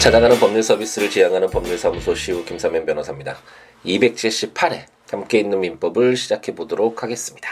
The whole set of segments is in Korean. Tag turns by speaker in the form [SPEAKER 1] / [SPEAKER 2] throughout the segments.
[SPEAKER 1] 찾아가는 법률 서비스를 지향하는 법률사무소 시우 김사면 변호사입니다. 278회 함께 있는 민법을 시작해 보도록 하겠습니다.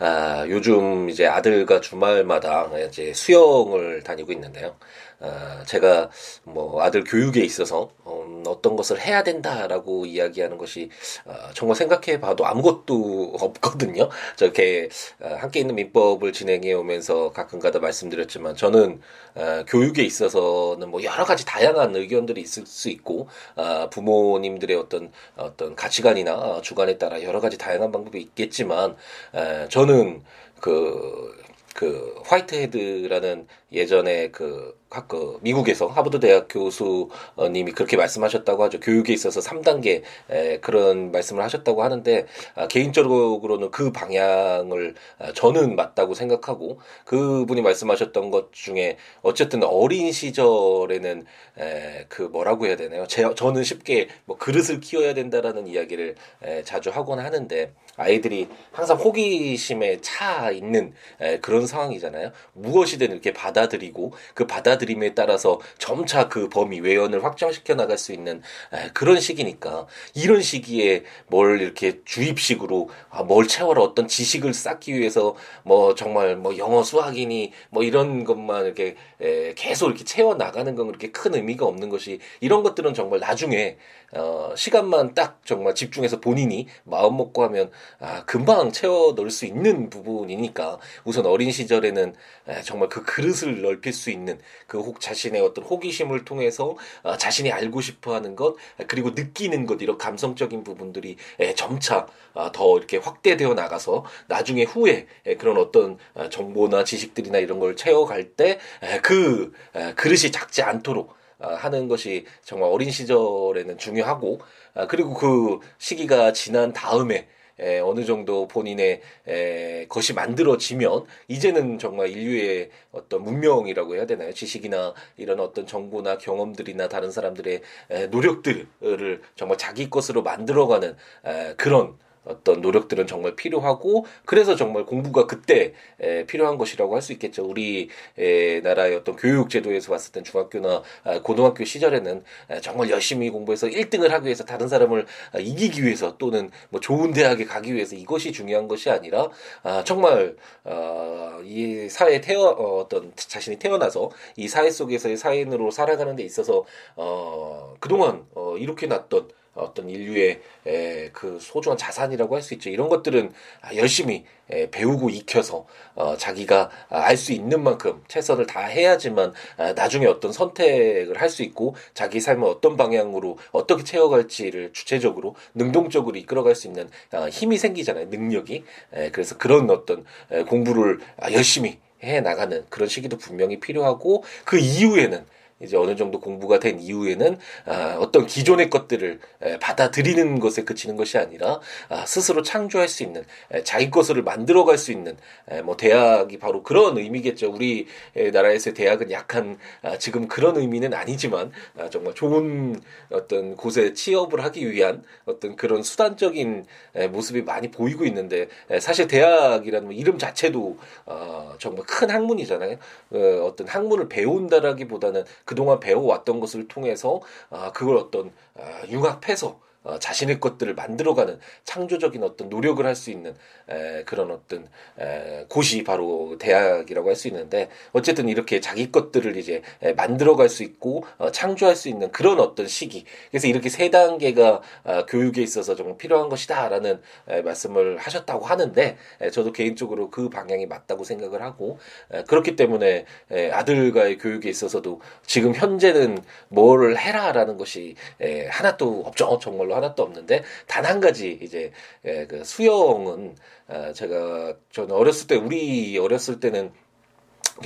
[SPEAKER 1] 아, 요즘 이제 아들과 주말마다 이제 수영을 다니고 있는데요. 아, 제가 뭐 아들 교육에 있어서 음, 어떤 것을 해야 된다라고 이야기하는 것이 어, 정말 생각해 봐도 아무것도 없거든요. 저렇게 어, 함께 있는 민법을 진행해 오면서 가끔가다 말씀드렸지만 저는 어, 교육에 있어서는 뭐 여러 가지 다양한 의견들이 있을 수 있고 어, 부모님들의 어떤 어떤 가치관이나 주관에 따라 여러 가지 다양한 방법이 있겠지만 에, 저는 그그 화이트헤드라는 예전에 그, 각, 그, 미국에서 하버드 대학 교수님이 그렇게 말씀하셨다고 하죠. 교육에 있어서 3단계, 에, 그런 말씀을 하셨다고 하는데, 아, 개인적으로는 그 방향을 아, 저는 맞다고 생각하고, 그분이 말씀하셨던 것 중에, 어쨌든 어린 시절에는, 에, 그 뭐라고 해야 되나요? 제, 저는 쉽게 뭐 그릇을 키워야 된다라는 이야기를 에, 자주 하곤 하는데, 아이들이 항상 호기심에 차 있는 에, 그런 상황이잖아요. 무엇이든 이렇게 받아들이고 그 받아 들임에 따라서 점차 그 범위 외연을 확장시켜 나갈 수 있는 에, 그런 시기니까 이런 시기에 뭘 이렇게 주입식으로 아, 뭘 채워라 어떤 지식을 쌓기 위해서 뭐 정말 뭐 영어 수학이니 뭐 이런 것만 이렇게 에, 계속 이렇게 채워 나가는 건 그렇게 큰 의미가 없는 것이 이런 것들은 정말 나중에 어, 시간만 딱 정말 집중해서 본인이 마음 먹고 하면 아, 금방 채워 넣을 수 있는 부분이니까 우선 어린 시절에는 에, 정말 그 그릇을 넓힐 수 있는 그 혹 자신의 어떤 호기심을 통해서 어, 자신이 알고 싶어 하는 것 그리고 느끼는 것 이런 감성적인 부분들이 에, 점차 어, 더 이렇게 확대되어 나가서 나중에 후에 에, 그런 어떤 어, 정보나 지식들이나 이런 걸 채워갈 때 그 그릇이 작지 않도록 아, 하는 것이 정말 어린 시절에는 중요하고 아, 그리고 그 시기가 지난 다음에 에, 어느 정도 본인의 에, 것이 만들어지면 이제는 정말 인류의 어떤 문명이라고 해야 되나요? 지식이나 이런 어떤 정보나 경험들이나 다른 사람들의 에, 노력들을 정말 자기 것으로 만들어가는 에, 그런 어떤 노력들은 정말 필요하고 그래서 정말 공부가 그때 에, 필요한 것이라고 할 수 있겠죠. 우리 에, 나라의 어떤 교육 제도에서 봤을 땐 중학교나 아, 고등학교 시절에는 에, 정말 열심히 공부해서 1등을 하기 위해서 다른 사람을 아, 이기기 위해서 또는 뭐 좋은 대학에 가기 위해서 이것이 중요한 것이 아니라 아, 정말 어, 이 사회에 태어 어, 어떤 자신이 태어나서 이 사회 속에서의 사인으로 살아가는 데 있어서 어, 그동안 어, 이렇게 났던 어떤 인류의 에, 그 소중한 자산이라고 할 수 있죠. 이런 것들은 열심히 에, 배우고 익혀서 어, 자기가 알 수 있는 만큼 최선을 다 해야지만 아, 나중에 어떤 선택을 할 수 있고 자기 삶을 어떤 방향으로 어떻게 채워갈지를 주체적으로 능동적으로 이끌어갈 수 있는 아, 힘이 생기잖아요. 능력이. 에, 그래서 그런 어떤 에, 공부를 아, 열심히 해 나가는 그런 시기도 분명히 필요하고 그 이후에는 이제 어느 정도 공부가 된 이후에는 아, 어떤 기존의 것들을 에, 받아들이는 것에 그치는 것이 아니라 아, 스스로 창조할 수 있는 에, 자기 것을 만들어갈 수 있는 에, 뭐 대학이 바로 그런 의미겠죠. 우리 나라에서의 대학은 약간 아, 지금 그런 의미는 아니지만 아, 정말 좋은 어떤 곳에 취업을 하기 위한 어떤 그런 수단적인 에, 모습이 많이 보이고 있는데 에, 사실 대학이라는 뭐 이름 자체도 어, 정말 큰 학문이잖아요. 어, 어떤 학문을 배운다라기보다는 그동안 배워왔던 것을 통해서 아, 그걸 어떤 아, 융합해서 어, 자신의 것들을 만들어가는 창조적인 어떤 노력을 할 수 있는 에, 그런 어떤 에, 곳이 바로 대학이라고 할 수 있는데 어쨌든 이렇게 자기 것들을 이제 에, 만들어갈 수 있고 어, 창조할 수 있는 그런 어떤 시기 그래서 이렇게 세 단계가 어, 교육에 있어서 정말 필요한 것이다라는 에, 말씀을 하셨다고 하는데 에, 저도 개인적으로 그 방향이 맞다고 생각을 하고 에, 그렇기 때문에 에, 아들과의 교육에 있어서도 지금 현재는 뭘 해라라는 것이 에, 하나도 없죠 정말. 별로 하나도 없는데 단 한 가지 이제 예, 그 수영은 아, 제가 저는 어렸을 때 우리 어렸을 때는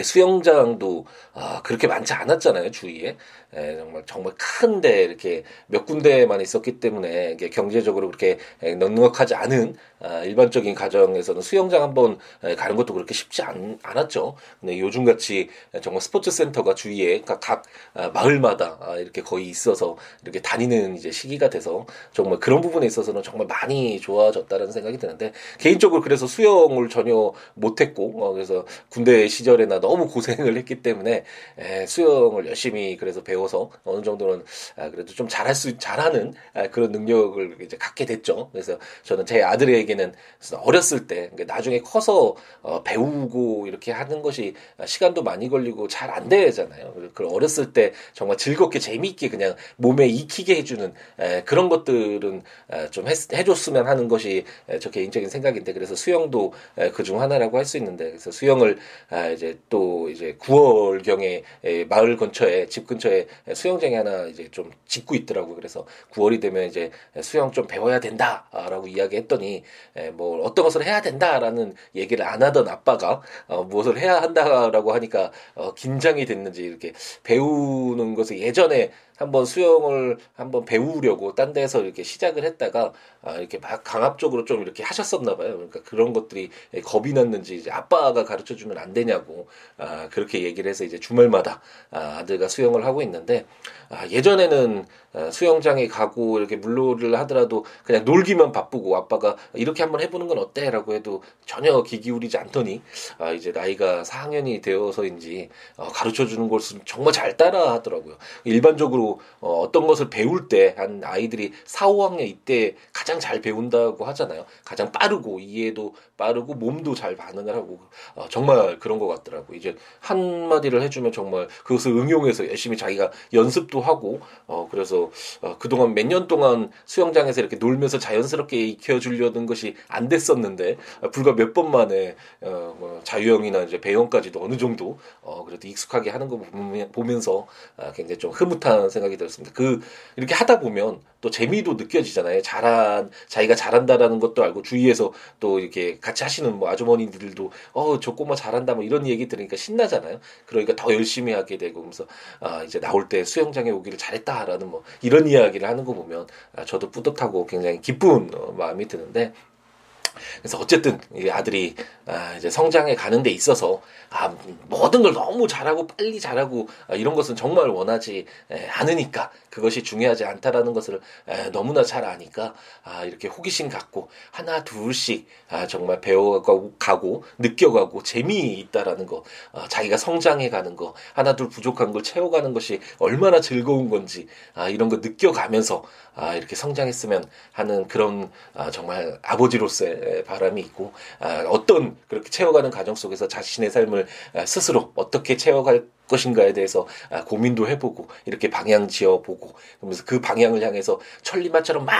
[SPEAKER 1] 수영장도 아, 그렇게 많지 않았잖아요 주위에 에, 정말 정말 큰데 이렇게 몇 군데만 있었기 때문에 경제적으로 그렇게 넉넉하지 않은 아, 일반적인 가정에서는 수영장 한번 가는 것도 그렇게 쉽지 않, 않았죠. 근데 요즘 같이 정말 스포츠 센터가 주위에 각 아, 마을마다 아, 이렇게 거의 있어서 이렇게 다니는 이제 시기가 돼서 정말 그런 부분에 있어서는 정말 많이 좋아졌다는 생각이 드는데 개인적으로 그래서 수영을 전혀 못했고 어, 그래서 군대 시절에나 어쨌거나 너무 고생을 했기 때문에 에, 수영을 열심히 그래서 배워서 어느 정도는 아, 그래도 좀 잘할 수 잘하는 아, 그런 능력을 이제 갖게 됐죠. 그래서 저는 제 아들에게는 어렸을 때 그러니까 나중에 커서 어, 배우고 이렇게 하는 것이 시간도 많이 걸리고 잘 안 되잖아요. 그 어렸을 때 정말 즐겁게 재미있게 그냥 몸에 익히게 해주는 에, 그런 것들은 에, 좀 했, 해줬으면 하는 것이 에, 저 개인적인 생각인데 그래서 수영도 그중 하나라고 할 수 있는데 그래서 수영을 아, 이제 또 이제 9월 경에 마을 근처에 집 근처에 수영장이 하나 이제 좀 짓고 있더라고요. 그래서 9월이 되면 이제 수영 좀 배워야 된다라고 이야기했더니 뭐 어떤 것을 해야 된다라는 얘기를 안 하던 아빠가 어, 무엇을 해야 한다라고 하니까 어, 긴장이 됐는지 이렇게 배우는 것을 예전에 한번 수영을 한번 배우려고 딴 데서 이렇게 시작을 했다가 아, 이렇게 막 강압적으로 좀 이렇게 하셨었나 봐요. 그러니까 그런 것들이 겁이 났는지 이제 아빠가 가르쳐 주면 안 되냐고 아, 그렇게 얘기를 해서 이제 주말마다 아, 아들과 수영을 하고 있는데 아, 예전에는 아, 수영장에 가고 이렇게 물놀이를 하더라도 그냥 놀기만 바쁘고 아빠가 이렇게 한번 해보는 건 어때라고 해도 전혀 귀 기울이지 않더니 아, 이제 나이가 4학년이 되어서인지 어, 가르쳐 주는 것을 정말 잘 따라 하더라고요. 일반적으로 어, 어떤 것을 배울 때 한 아이들이 4, 5학년 이때 가장 잘 배운다고 하잖아요. 가장 빠르고 이해도 빠르고 몸도 잘 반응을 하고 어, 정말 그런 것 같더라고. 이제 한 마디를 해주면 정말 그것을 응용해서 열심히 자기가 연습도 하고 어, 그래서 어, 그동안 몇 년 동안 수영장에서 이렇게 놀면서 자연스럽게 익혀주려는 것이 안 됐었는데 어, 불과 몇 번 만에 어, 뭐 자유형이나 이제 배영까지도 어느 정도 어, 그래도 익숙하게 하는 거 보면서 아, 굉장히 좀 흐뭇한 생각이 들었습니다. 그 이렇게 하다 보면 또 재미도 느껴지잖아요. 잘한 자기가 잘한다라는 것도 알고 주위에서 또 이렇게 같이 하시는 뭐 아주머니들도 어 저 꼬마 잘한다 뭐 이런 얘기 들으니까 신나잖아요. 그러니까 더 열심히 하게 되고 그러면서 아 이제 나올 때 수영장에 오기를 잘했다라는 뭐 이런 이야기를 하는 거 보면 아, 저도 뿌듯하고 굉장히 기쁜 어, 마음이 드는데 그래서 어쨌든 이 아들이 아 이제 성장해 가는 데 있어서 아 모든 걸 너무 잘하고 빨리 잘하고 아 이런 것은 정말 원하지 않으니까 그것이 중요하지 않다라는 것을 에 너무나 잘 아니까 아 이렇게 호기심 갖고 하나 둘씩 아 정말 배워가고 가고 느껴가고 재미있다라는 거 아 자기가 성장해 가는 거 하나 둘 부족한 걸 채워가는 것이 얼마나 즐거운 건지 아 이런 거 느껴가면서 아 이렇게 성장했으면 하는 그런 아 정말 아버지로서의 바람이 있고 아 어떤 그렇게 채워가는 과정 속에서 자신의 삶을 아, 스스로 어떻게 채워갈 것인가에 대해서 아, 고민도 해보고 이렇게 방향 지어보고 그러면서 그 방향을 향해서 천리마처럼 막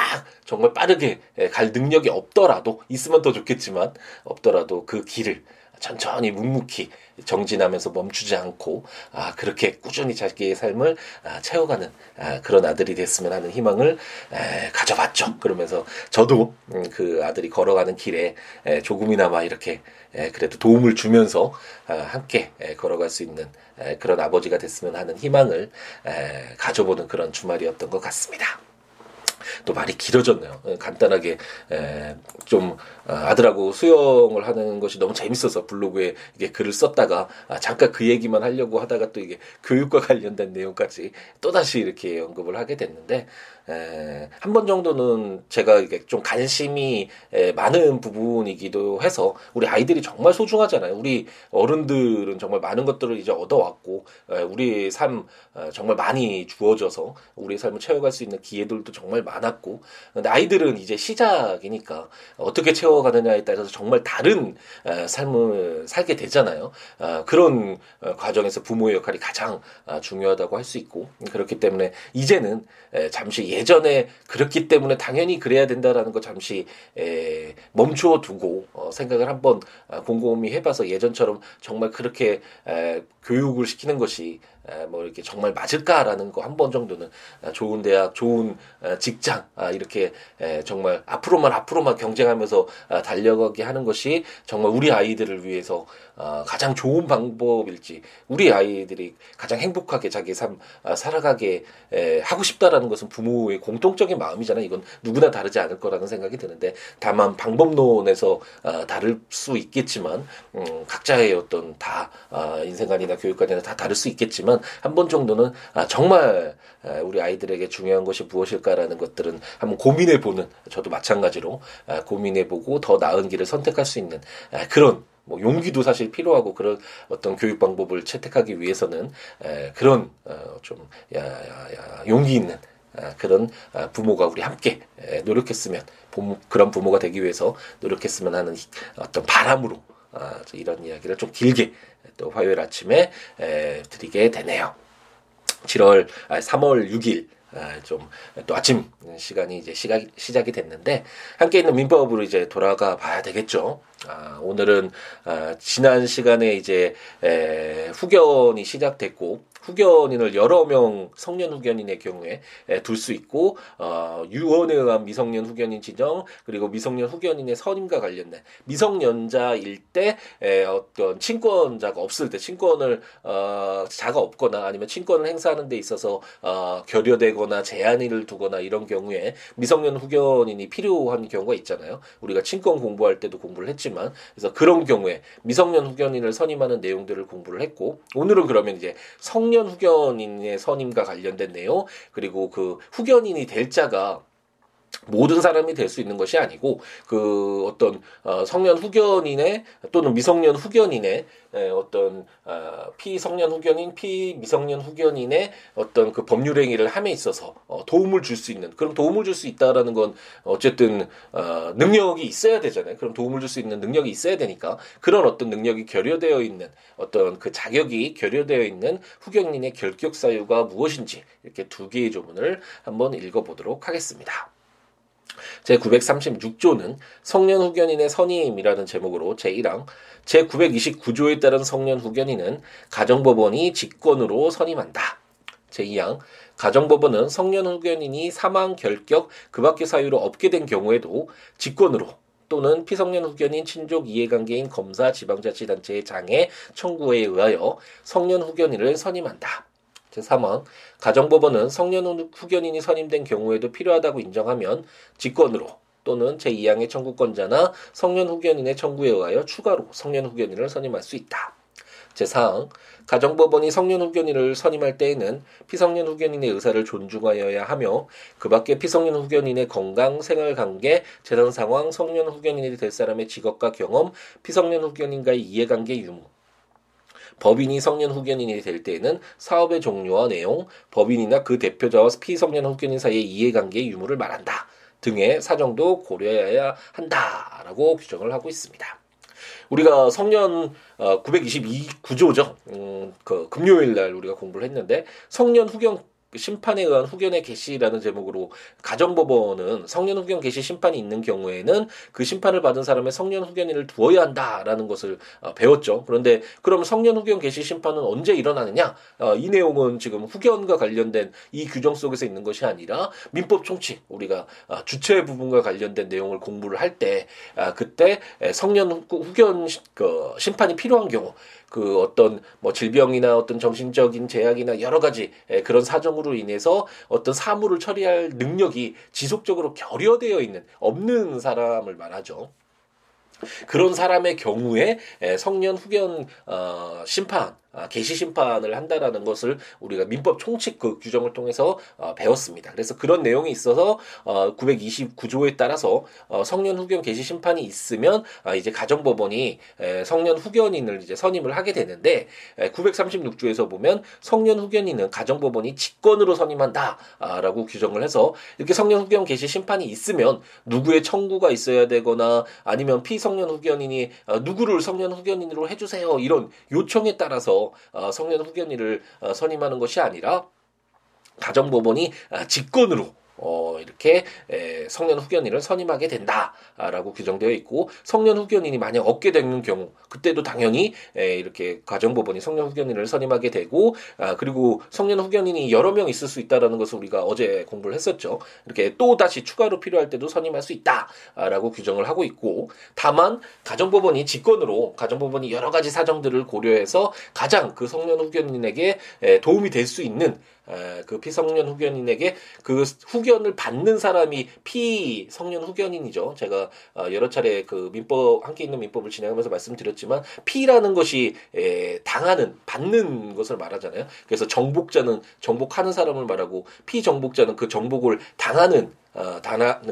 [SPEAKER 1] 정말 빠르게 갈 능력이 없더라도 있으면 더 좋겠지만 없더라도 그 길을 천천히 묵묵히 정진하면서 멈추지 않고 아 그렇게 꾸준히 자기의 삶을 아, 채워가는 아, 그런 아들이 됐으면 하는 희망을 에, 가져봤죠. 그러면서 저도 음, 그 아들이 걸어가는 길에 에, 조금이나마 이렇게 에, 그래도 도움을 주면서 아, 함께 에, 걸어갈 수 있는 에, 그런 아버지가 됐으면 하는 희망을 에, 가져보는 그런 주말이었던 것 같습니다. 또 말이 길어졌네요. 예, 간단하게 에, 좀 아, 아들하고 수영을 하는 것이 너무 재밌어서 블로그에 이게 글을 썼다가 아, 잠깐 그 얘기만 하려고 하다가 또 이게 교육과 관련된 내용까지 또 다시 이렇게 언급을 하게 됐는데 한 번 정도는 제가 이게 좀 관심이 에, 많은 부분이기도 해서 우리 아이들이 정말 소중하잖아요. 우리 어른들은 정말 많은 것들을 이제 얻어왔고 에, 우리 삶 에, 정말 많이 주어져서 우리 삶을 채워갈 수 있는 기회들도 정말 많았고 근데 아이들은 이제 시작이니까 어떻게 채워가느냐에 따라서 정말 다른 에, 삶을 살게 되잖아요. 아, 그런 어, 과정에서 부모의 역할이 가장 아, 중요하다고 할 수 있고 그렇기 때문에 이제는 에, 잠시 예전에 그렇기 때문에 당연히 그래야 된다라는 거 잠시 에, 멈추어 두고 어, 생각을 한번 아, 곰곰이 해봐서 예전처럼 정말 그렇게 에, 교육을 시키는 것이 에, 뭐 이렇게 정말 맞을까라는 거 한 번 정도는 아, 좋은 대학, 좋은 아, 직장 아, 이렇게 에, 정말 앞으로만 앞으로만 경쟁하면서 아, 달려가게 하는 것이 정말 우리 아이들을 위해서 아, 가장 좋은 방법일지 우리 아이들이 가장 행복하게 자기 삶 아, 살아가게 에, 하고 싶다라는 것은 부모의 공통적인 마음이잖아요. 이건 누구나 다르지 않을 거라는 생각이 드는데 다만 방법론에서 아, 다를 수 있겠지만 음, 각자의 어떤 다 아, 인생관이나 교육관이나 다 다를 수 있겠지만 한 번 정도는 아, 정말 아, 우리 아이들에게 중요한 것이 무엇일까라는 것들은 한번 고민해 보는 저도 마찬가지로 아, 고민해 보고 더 나은 길을 선택할 수 있는 아, 그런 뭐 용기도 사실 필요하고 그런 어떤 교육 방법을 채택하기 위해서는 에, 그런 어, 좀 용기 있는 아, 그런 아, 부모가 우리 함께 노력했으면 그런 부모가 되기 위해서 노력했으면 하는 어떤 바람으로 아, 이런 이야기를 좀 길게 또 화요일 아침에 드리게 되네요. 7월 3월 6일 좀또 아침 시간이 이제 시작, 시작이 됐는데 함께 있는 민법으로 이제 돌아가 봐야 되겠죠. 아, 오늘은 아, 지난 시간에 이제 에, 후견이 시작됐고 후견인을 여러 명 성년 후견인의 경우에 둘 수 있고 어, 유언에 의한 미성년 후견인 지정 그리고 미성년 후견인의 선임과 관련된 미성년자일 때 에, 어떤 친권자가 없을 때 친권을 어, 자가 없거나 아니면 친권을 행사하는 데 있어서 어, 결여되거나 제한을 두거나 이런 경우에 미성년 후견인이 필요한 경우가 있잖아요. 우리가 친권 공부할 때도 공부를 했지만 그래서 그런 경우에 미성년 후견인을 선임하는 내용들을 공부를 했고 오늘은 그러면 이제 성 청년 후견인의 선임과 관련된 내용 그리고 그 후견인이 될 자가 모든 사람이 될 수 있는 것이 아니고 그 어떤 어 성년 후견인의 또는 미성년 후견인의 에 어떤 어 피성년 후견인, 피미성년 후견인의 어떤 그 법률 행위를 함에 있어서 어 도움을 줄 수 있는 그럼 도움을 줄 수 있다라는 건 어쨌든 어 능력이 있어야 되잖아요. 그럼 도움을 줄 수 있는 능력이 있어야 되니까 그런 어떤 능력이 결여되어 있는 어떤 그 자격이 결여되어 있는 후견인의 결격 사유가 무엇인지 이렇게 두 개의 조문을 한번 읽어보도록 하겠습니다. 제936조는 성년 후견인의 선임이라는 제목으로 제1항 제929조에 따른 성년 후견인은 가정법원이 직권으로 선임한다. 제2항 가정법원은 성년 후견인이 사망, 결격, 그 밖의 사유로 없게 된 경우에도 직권으로 또는 피성년 후견인 친족 이해관계인 검사 지방자치단체의 장애 청구에 의하여 성년 후견인을 선임한다. 제3항 가정법원은 성년 후견인이 선임된 경우에도 필요하다고 인정하면 직권으로 또는 제2항의 청구권자나 성년 후견인의 청구에 의하여 추가로 성년 후견인을 선임할 수 있다. 제4항 가정법원이 성년 후견인을 선임할 때에는 피성년 후견인의 의사를 존중하여야 하며 그 밖에 피성년 후견인의 건강, 생활관계, 재산 상황, 성년 후견인이 될 사람의 직업과 경험, 피성년 후견인과의 이해관계 유무, 법인이 성년 후견인이 될 때에는 사업의 종류와 내용, 법인이나 그 대표자와 피성년 후견인 사이의 이해관계 유무를 말한다 등의 사정도 고려해야 한다라고 규정을 하고 있습니다. 우리가 성년 어, 922 구조죠. 음, 그 금요일 날 우리가 공부를 했는데 성년 후견 심판에 의한 후견의 개시라는 제목으로 가정법원은 성년 후견 개시 심판이 있는 경우에는 그 심판을 받은 사람의 성년 후견인을 두어야 한다라는 것을 어, 배웠죠. 그런데 그럼 성년 후견 개시 심판은 언제 일어나느냐? 어, 이 내용은 지금 후견과 관련된 이 규정 속에서 있는 것이 아니라 민법 총칙 우리가 어, 주체 부분과 관련된 내용을 공부를 할때 아, 그때 성년 후견 그 심판이 필요한 경우 그 어떤 뭐 질병이나 어떤 정신적인 제약이나 여러 가지 그런 사정으로 인해서 어떤 사물을 처리할 능력이 지속적으로 결여되어 있는 없는 사람을 말하죠. 그런 사람의 경우에 성년 후견 어, 심판 아, 개시 심판을 한다라는 것을 우리가 민법 총칙 그 규정을 통해서 어, 배웠습니다. 그래서 그런 내용이 있어서 어, 929조에 따라서 어, 성년 후견 개시 심판이 있으면 아, 이제 가정법원이 에, 성년 후견인을 이제 선임을 하게 되는데 에, 936조에서 보면 성년 후견인은 가정법원이 직권으로 선임한다라고 아, 규정을 해서 이렇게 성년 후견 개시 심판이 있으면 누구의 청구가 있어야 되거나 아니면 피성년 후견인이 어, 누구를 성년 후견인으로 해주세요 이런 요청에 따라서 어, 성년 후견인을 어, 선임하는 것이 아니라 가정법원이 아, 직권으로 어, 이렇게 에, 성년 후견인을 선임하게 된다라고 규정되어 있고 성년 후견인이 만약 얻게 되는 경우 그때도 당연히 에, 이렇게 가정법원이 성년 후견인을 선임하게 되고 아, 그리고 성년 후견인이 여러 명 있을 수 있다라는 것을 우리가 어제 공부를 했었죠. 이렇게 또 다시 추가로 필요할 때도 선임할 수 있다라고 규정을 하고 있고 다만 가정법원이 직권으로 가정법원이 여러 가지 사정들을 고려해서 가장 그 성년 후견인에게 에, 도움이 될 수 있는 그 피성년 후견인에게 그 후견을 받는 사람이 피성년 후견인이죠. 제가 어, 여러 차례 그 민법 함께 있는 민법을 진행하면서 말씀드렸지만 피라는 것이 당하는 받는 것을 말하잖아요. 그래서 정복자는 정복하는 사람을 말하고 피정복자는 그 정복을 당하는 어,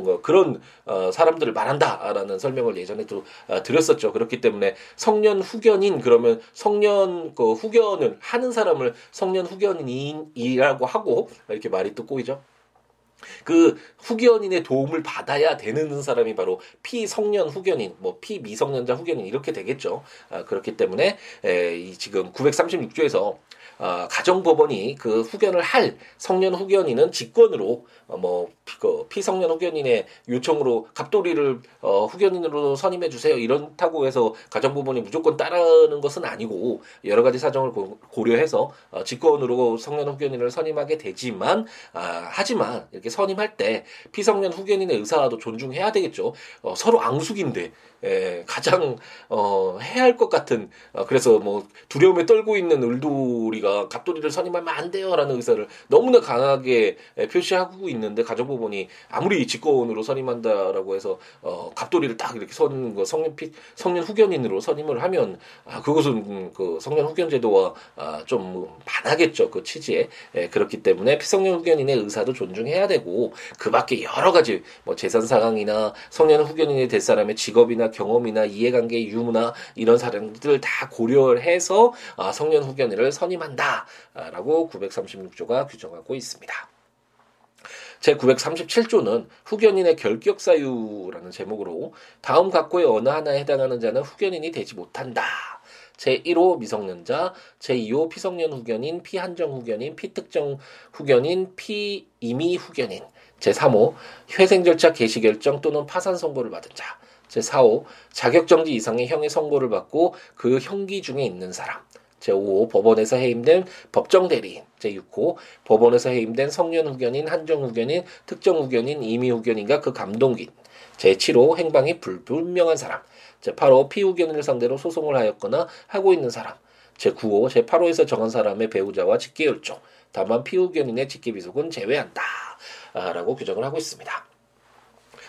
[SPEAKER 1] 거 그런 어, 사람들을 말한다라는 설명을 예전에 도 어, 드렸었죠. 그렇기 때문에 성년 후견인 그러면 성년 그 후견을 하는 사람을 성년 후견인이라고 하고 이렇게 말이 또 꼬이죠. 그 후견인의 도움을 받아야 되는 사람이 바로 피성년 후견인, 뭐 피미성년자 후견인 이렇게 되겠죠. 아, 그렇기 때문에 에, 이 지금 936조에서 어, 가정법원이 그 후견을 할 성년 후견인은 직권으로 어, 뭐그 피성년 후견인의 요청으로 갑돌이를 어, 후견인으로 선임해 주세요 이런다고 해서 가정법원이 무조건 따르는 것은 아니고 여러 가지 사정을 고, 려해서 어, 직권으로 성년 후견인을 선임하게 되지만 아, 하지만 이렇게 선임할 때 피성년 후견인의 의사도 존중해야 되겠죠. 어, 서로 앙숙인데 에, 가장 어, 해야 할 것 같은 어, 그래서 뭐 두려움에 떨고 있는 을돌이가 갑돌이를 선임하면 안 돼요라는 의사를 너무나 강하게 에, 표시하고 있는데 가정법원이 아무리 직권으로 선임한다라고 해서 어, 갑돌이를 딱 이렇게 선그 성년 피, 성년 후견인으로 선임을 하면 아, 그것은 그 성년 후견 제도와 아, 좀 반하겠죠 그 취지에. 에, 그렇기 때문에 피성년 후견인의 의사도 존중해야 되고 그밖에 여러 가지 뭐 재산 상황이나 성년 후견인이 될 사람의 직업이나 경험이나 이해관계 유무나 이런 사람들 다 고려해서 아, 성년 후견인을 선임한다 라고 936조가 규정하고 있습니다. 제 937조는 후견인의 결격 사유라는 제목으로 다음 각고의 어느 하나에 해당하는 자는 후견인이 되지 못한다. 제1호 미성년자, 제2호 피성년 후견인, 피한정 후견인, 피특정 후견인, 피임의 후견인, 제3호 회생 절차 개시 결정 또는 파산 선고를 받은 자, 제4호 자격정지 이상의 형의 선고를 받고 그 형기 중에 있는 사람. 제5호 법원에서 해임된 법정 대리인. 제6호 법원에서 해임된 성년 후견인, 한정 후견인, 특정 후견인, 임의 후견인과 그 감동인. 제7호 행방이 불분명한 사람. 제8호 피후견인을 상대로 소송을 하였거나 하고 있는 사람. 제9호 제8호에서 정한 사람의 배우자와 직계율종. 다만 피후견인의 직계비속은 제외한다. 라고 규정을 하고 있습니다.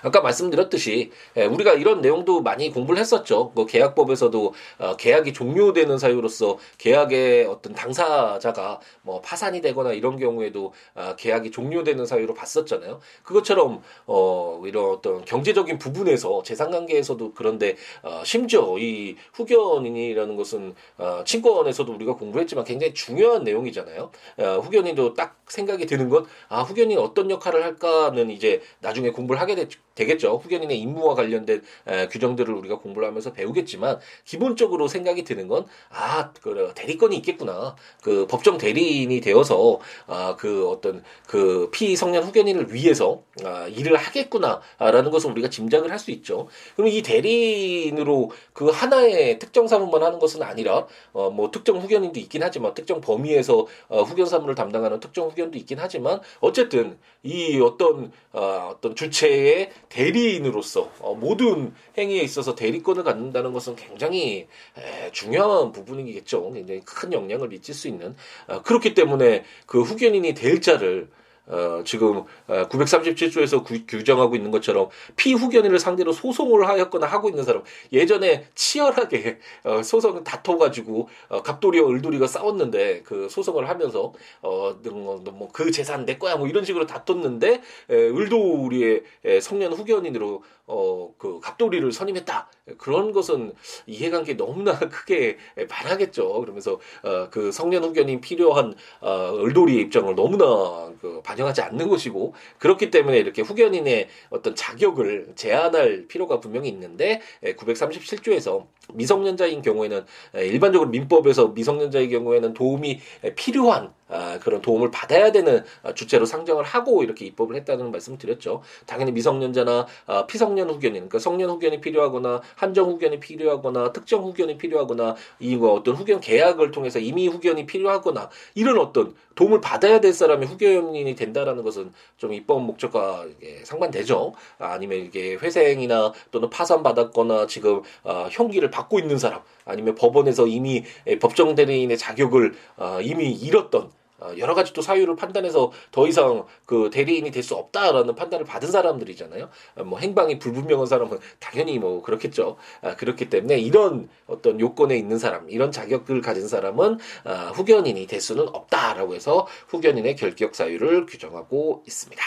[SPEAKER 1] 아까 말씀드렸듯이 예, 우리가 이런 내용도 많이 공부를 했었죠. 그 계약법에서도 어, 계약이 종료되는 사유로서 계약의 어떤 당사자가 뭐 파산이 되거나 이런 경우에도 어, 계약이 종료되는 사유로 봤었잖아요. 그것처럼 어 이런 어떤 경제적인 부분에서 재산관계에서도 그런데 어 심지어 이 후견인이라는 것은 어 친권에서도 우리가 공부했지만 굉장히 중요한 내용이잖아요. 어 후견인도 딱 생각이 드는 건 아 후견인 어떤 역할을 할까는 이제 나중에 공부를 하게 됐죠. 되겠죠. 후견인의 임무와 관련된 에, 규정들을 우리가 공부를 하면서 배우겠지만 기본적으로 생각이 드는 건 아, 그 대리권이 있겠구나. 그 법정 대리인이 되어서 아, 그 어떤 그 피성년 후견인을 위해서 아, 일을 하겠구나라는 것을 우리가 짐작을 할 수 있죠. 그럼 이 대리인으로 그 하나의 특정 사무만 하는 것은 아니라 어, 뭐 특정 후견인도 있긴 하지만 특정 범위에서 어, 후견 사무를 담당하는 특정 후견도 있긴 하지만 어쨌든 이 어떤 어, 어떤 주체의 대리인으로서 어, 모든 행위에 있어서 대리권을 갖는다는 것은 굉장히 에, 중요한 부분이겠죠. 굉장히 큰 영향을 미칠 수 있는 어, 그렇기 때문에 그 후견인이 될 자를 어, 지금 어, 937조에서 구, 규정하고 있는 것처럼 피후견인을 상대로 소송을 하였거나 하고 있는 사람 예전에 치열하게 어, 소송을 다퉈가지고 어, 갑돌이와 을돌이가 싸웠는데 그 소송을 하면서 어, 뭐, 그 재산 내 거야 뭐 이런 식으로 다퉜는데 에, 을돌이의 에, 성년 후견인으로 어, 그 갑돌이를 선임했다. 그런 것은 이해관계 너무나 크게 반하겠죠. 그러면서 어, 그 성년 후견이 필요한 어, 을돌이의 입장을 너무나 그 반영하지 않는 것이고 그렇기 때문에 이렇게 후견인의 어떤 자격을 제한할 필요가 분명히 있는데 937조에서 미성년자인 경우에는 일반적으로 민법에서 미성년자의 경우에는 도움이 필요한 아, 그런 도움을 받아야 되는 주체로 상정을 하고 이렇게 입법을 했다는 말씀을 드렸죠. 당연히 미성년자나 아, 피성년 후견인, 그러니까 성년 후견이 필요하거나 한정 후견이 필요하거나 특정 후견이 필요하거나 이거 어떤 후견 계약을 통해서 이미 후견이 필요하거나 이런 어떤 도움을 받아야 될 사람이 후견인이 된다라는 것은 좀 입법 목적과 상반되죠. 아니면 이게 회생이나 또는 파산 받았거나 지금 어, 형기를 받고 있는 사람 아니면 법원에서 이미 법정 대리인의 자격을 어, 이미 잃었던 어, 여러 가지 또 사유를 판단해서 더 이상 그 대리인이 될 수 없다라는 판단을 받은 사람들이잖아요. 어, 뭐 행방이 불분명한 사람은 당연히 뭐 그렇겠죠. 아, 그렇기 때문에 이런 어떤 요건에 있는 사람, 이런 자격을 가진 사람은 아, 후견인이 될 수는 없다라고 해서 후견인의 결격 사유를 규정하고 있습니다.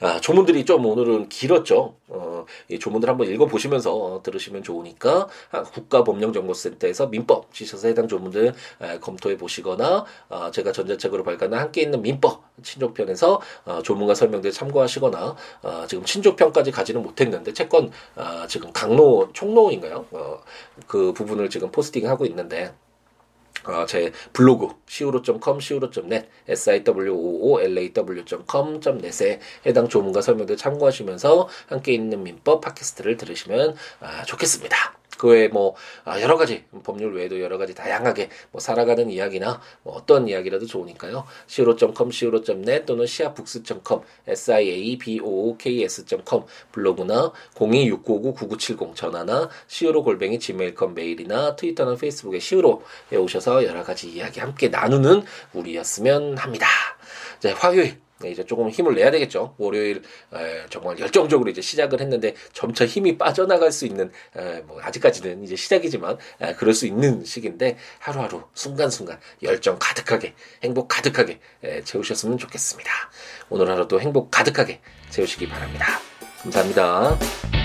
[SPEAKER 1] 아, 조문들이 좀 오늘은 길었죠. 어, 이 조문들 한번 읽어보시면서 어, 들으시면 좋으니까 아, 국가법령정보센터에서 민법 지셔서 해당 조문들 에, 검토해 보시거나 어, 제가 전자책으로 발간한 함께 있는 민법 친족편에서 어, 조문과 설명들 참고하시거나 어, 지금 친족편까지 가지는 못했는데 채권 어, 지금 강로 총로인가요? 어, 그 부분을 지금 포스팅하고 있는데 어, 제 블로그 siwo.com, siwo.net, siwoolaw.com.net에 해당 조문과 설명들 참고하시면서 함께 있는 민법 팟캐스트를 들으시면 아, 좋겠습니다. 그 외에 뭐 아, 여러 가지 법률 외에도 여러 가지 다양하게 뭐 살아가는 이야기나 뭐 어떤 이야기라도 좋으니까요. siwo.com, siwo.net 또는 siabooks.com, siabooks.com 블로그나 0269599970 전화나 siwo 골뱅이 gmail.com 메일이나 트위터나 페이스북에 siwo에 오셔서 여러 가지 이야기 함께 나누는 우리였으면 합니다. 이제 화요일 네, 이제 조금 힘을 내야 되겠죠. 월요일 에, 정말 열정적으로 이제 시작을 했는데 점차 힘이 빠져나갈 수 있는 에, 뭐 아직까지는 이제 시작이지만 에, 그럴 수 있는 시기인데 하루하루 순간순간 열정 가득하게 행복 가득하게 에, 채우셨으면 좋겠습니다. 오늘 하루도 행복 가득하게 채우시기 바랍니다. 감사합니다.